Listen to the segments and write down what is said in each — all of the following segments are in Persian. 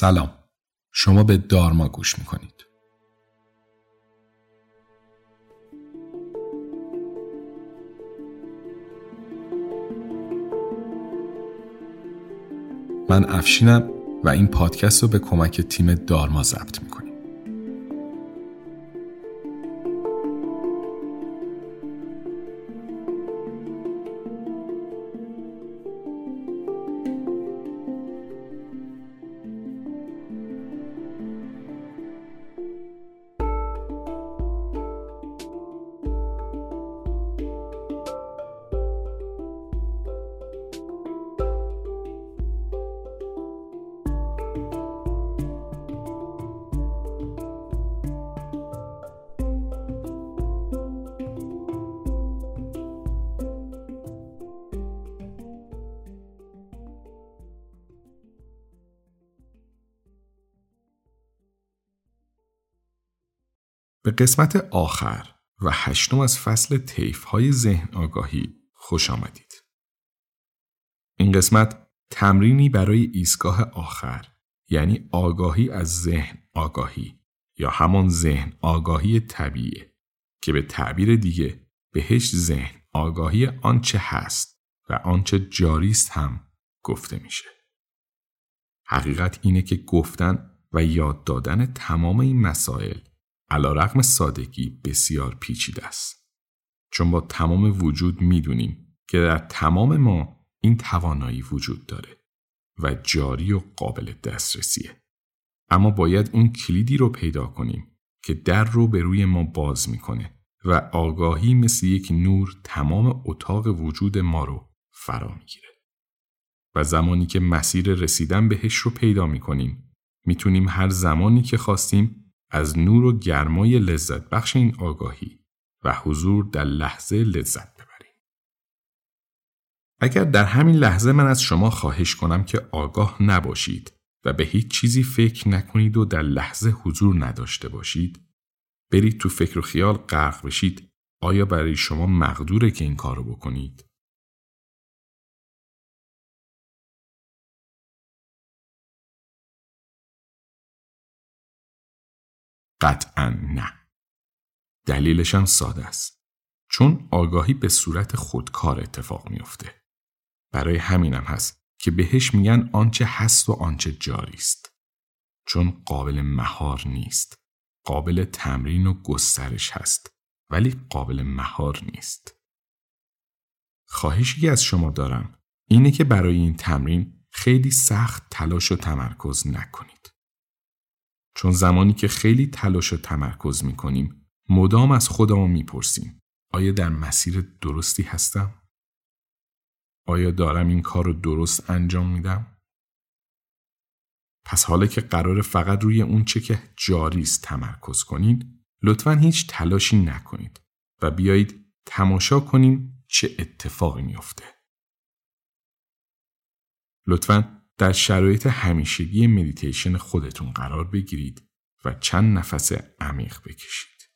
سلام. شما به دارما گوش می‌کنید. من افشینم و این پادکست رو به کمک تیم دارما ضبط می‌کنم به قسمت آخر و هشتم از فصل تیف های ذهن آگاهی خوش آمدید. این قسمت تمرینی برای ایستگاه آخر یعنی آگاهی از ذهن آگاهی یا همان ذهن آگاهی طبیعه که به تعبیر دیگه بهش ذهن آگاهی آنچه هست و آنچه جاریست هم گفته میشه. حقیقت اینه که گفتن و یاد دادن تمام این مسائل علا رقم سادگی بسیار پیچیده است. چون با تمام وجود می‌دونیم که در تمام ما این توانایی وجود داره و جاری و قابل دسترسیه. اما باید اون کلیدی رو پیدا کنیم که در رو به روی ما باز می‌کنه و آگاهی مثل یک نور تمام اتاق وجود ما رو فرا می‌گیره. و زمانی که مسیر رسیدن بهش رو پیدا می‌کنیم می‌تونیم هر زمانی که خواستیم از نور و گرمای لذت بخش این آگاهی و حضور در لحظه لذت ببریم. اگر در همین لحظه من از شما خواهش کنم که آگاه نباشید و به هیچ چیزی فکر نکنید و در لحظه حضور نداشته باشید، برید تو فکر و خیال غرق بشید، آیا برای شما مقدوره که این کارو بکنید؟ قطعا نه. دلیلش هم ساده است. چون آگاهی به صورت خودکار اتفاق میافته. برای همینم هست که بهش میگن آنچه هست و آنچه جاری است. چون قابل مهار نیست. قابل تمرین و گسترش هست. ولی قابل مهار نیست. خواهشی از شما دارم اینه که برای این تمرین خیلی سخت تلاش و تمرکز نکنید. چون زمانی که خیلی تلاش و تمرکز می کنیم مدام از خودمون می‌پرسیم آیا در مسیر درستی هستم؟ آیا دارم این کار رو درست انجام میدم؟ پس حالا که قرار فقط روی اون چه که جاری است تمرکز کنید لطفا هیچ تلاشی نکنید و بیایید تماشا کنیم چه اتفاقی میافته. لطفا در شرایط همیشگی مدیتیشن خودتون قرار بگیرید و چند نفس عمیق بکشید.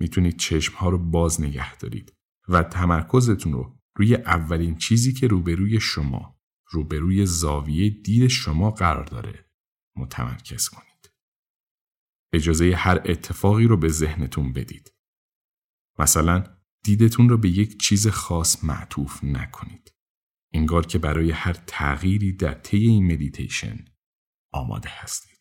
می‌تونید چشمها رو باز نگه دارید و تمرکزتون رو روی اولین چیزی که روبروی شما روبروی زاویه دید شما قرار داره متمرکز کنید. اجازه هر اتفاقی رو به ذهنتون بدید. مثلا دیدتون رو به یک چیز خاص معطوف نکنید. انگار که برای هر تغییری در طی این مدیتیشن آماده هستید.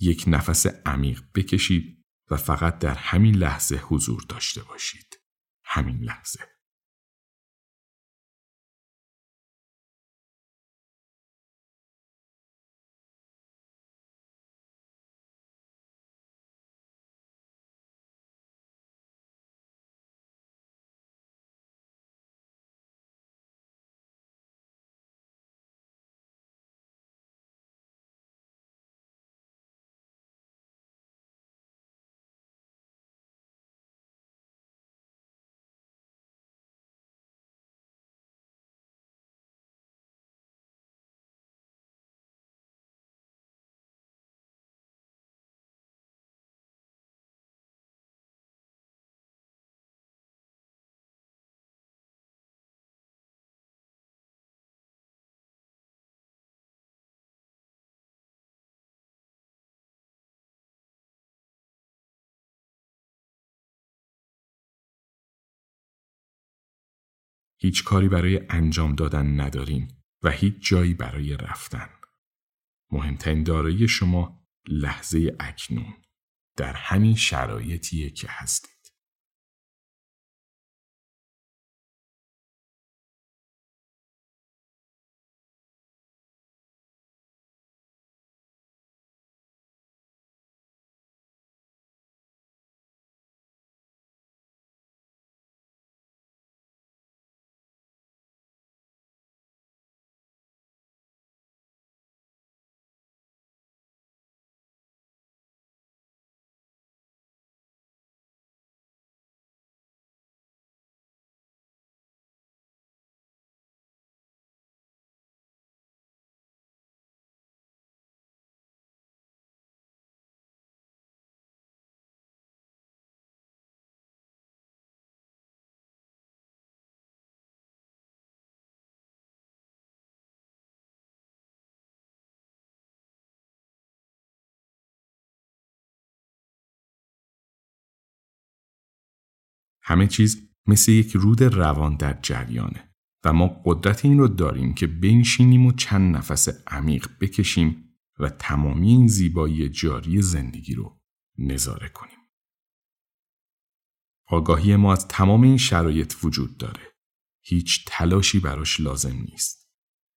یک نفس عمیق بکشید و فقط در همین لحظه حضور داشته باشید. همین لحظه. هیچ کاری برای انجام دادن نداریم و هیچ جایی برای رفتن. مهمترین دارایی شما لحظه اکنون در همین شرایطیه که هستید. همه چیز مثل یک رود روان در جریانه و ما قدرت این رو داریم که بنشینیم و چند نفس عمیق بکشیم و تمامی این زیبایی جاری زندگی رو نظاره کنیم. آگاهی ما از تمام این شرایط وجود داره. هیچ تلاشی براش لازم نیست.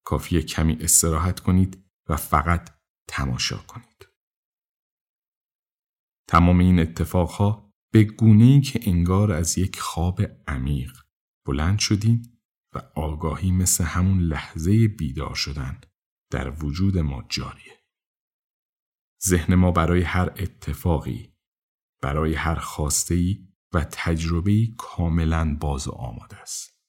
کافیه کمی استراحت کنید و فقط تماشا کنید. تمام این اتفاقها به گونه ای که انگار از یک خواب عمیق بلند شدیم و آگاهی مثل همون لحظه بیدار شدن در وجود ما جاریه. ذهن ما برای هر اتفاقی، برای هر ای و تجربه‌ای کاملا باز و آماده است.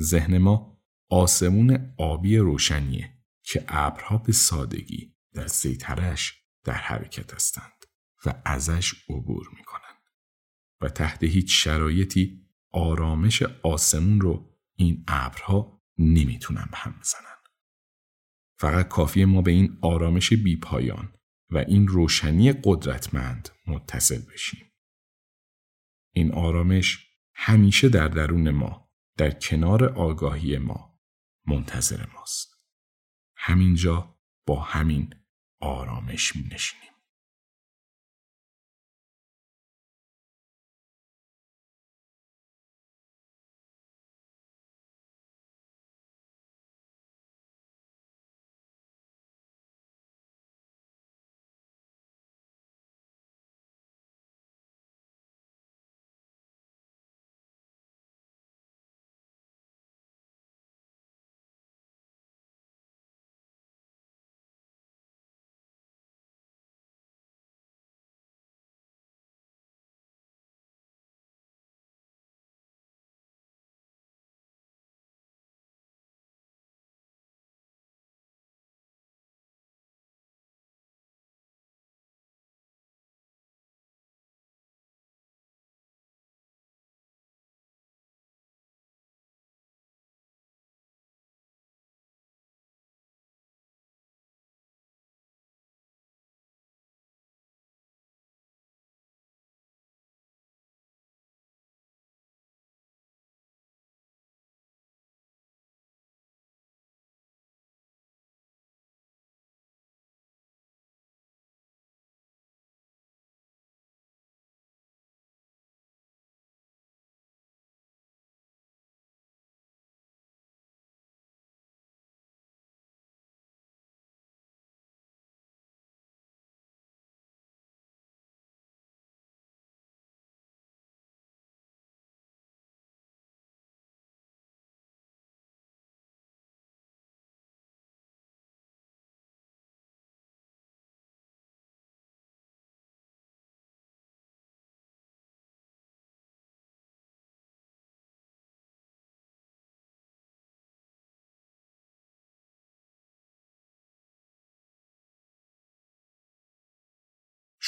ذهن ما آسمون آبی روشنیه که ابرها به سادگی در سیطرش در حرکت هستند و ازش عبور می‌کنند. و تحت هیچ شرایطی آرامش آسمون رو این ابرها نمی‌تونن به هم بزنن. فقط کافی ما به این آرامش بیپایان و این روشنی قدرتمند متصل بشیم. این آرامش همیشه در درون ما، در کنار آگاهی ما، منتظر ماست. همینجا با همین آرامش می نشینیم.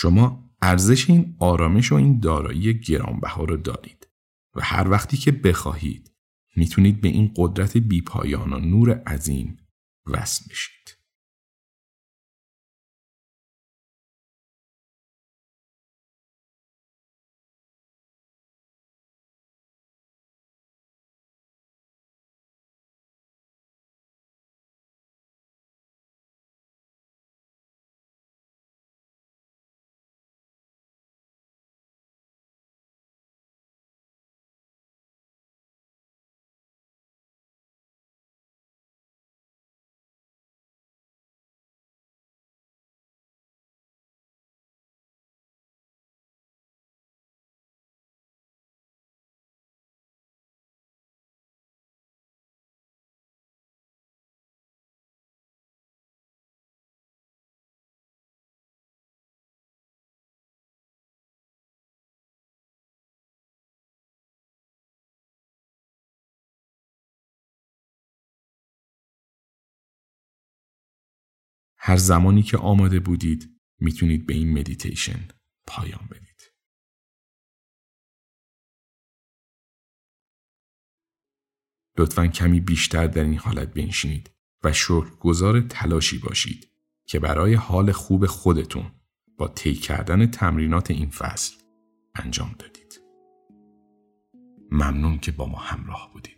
شما ارزش این آرامش و این دارایی گرانبها رو دارید و هر وقتی که بخواهید می‌تونید به این قدرت بیپایان و نور عظیم وصل میشید. هر زمانی که آماده بودید می‌تونید به این مدیتیشن پایان بدید. لطفا کمی بیشتر در این حالت بنشینید و شکرگزار تلاشی باشید که برای حال خوب خودتون با طی کردن تمرینات این فصل انجام دادید. ممنون که با ما همراه بودید.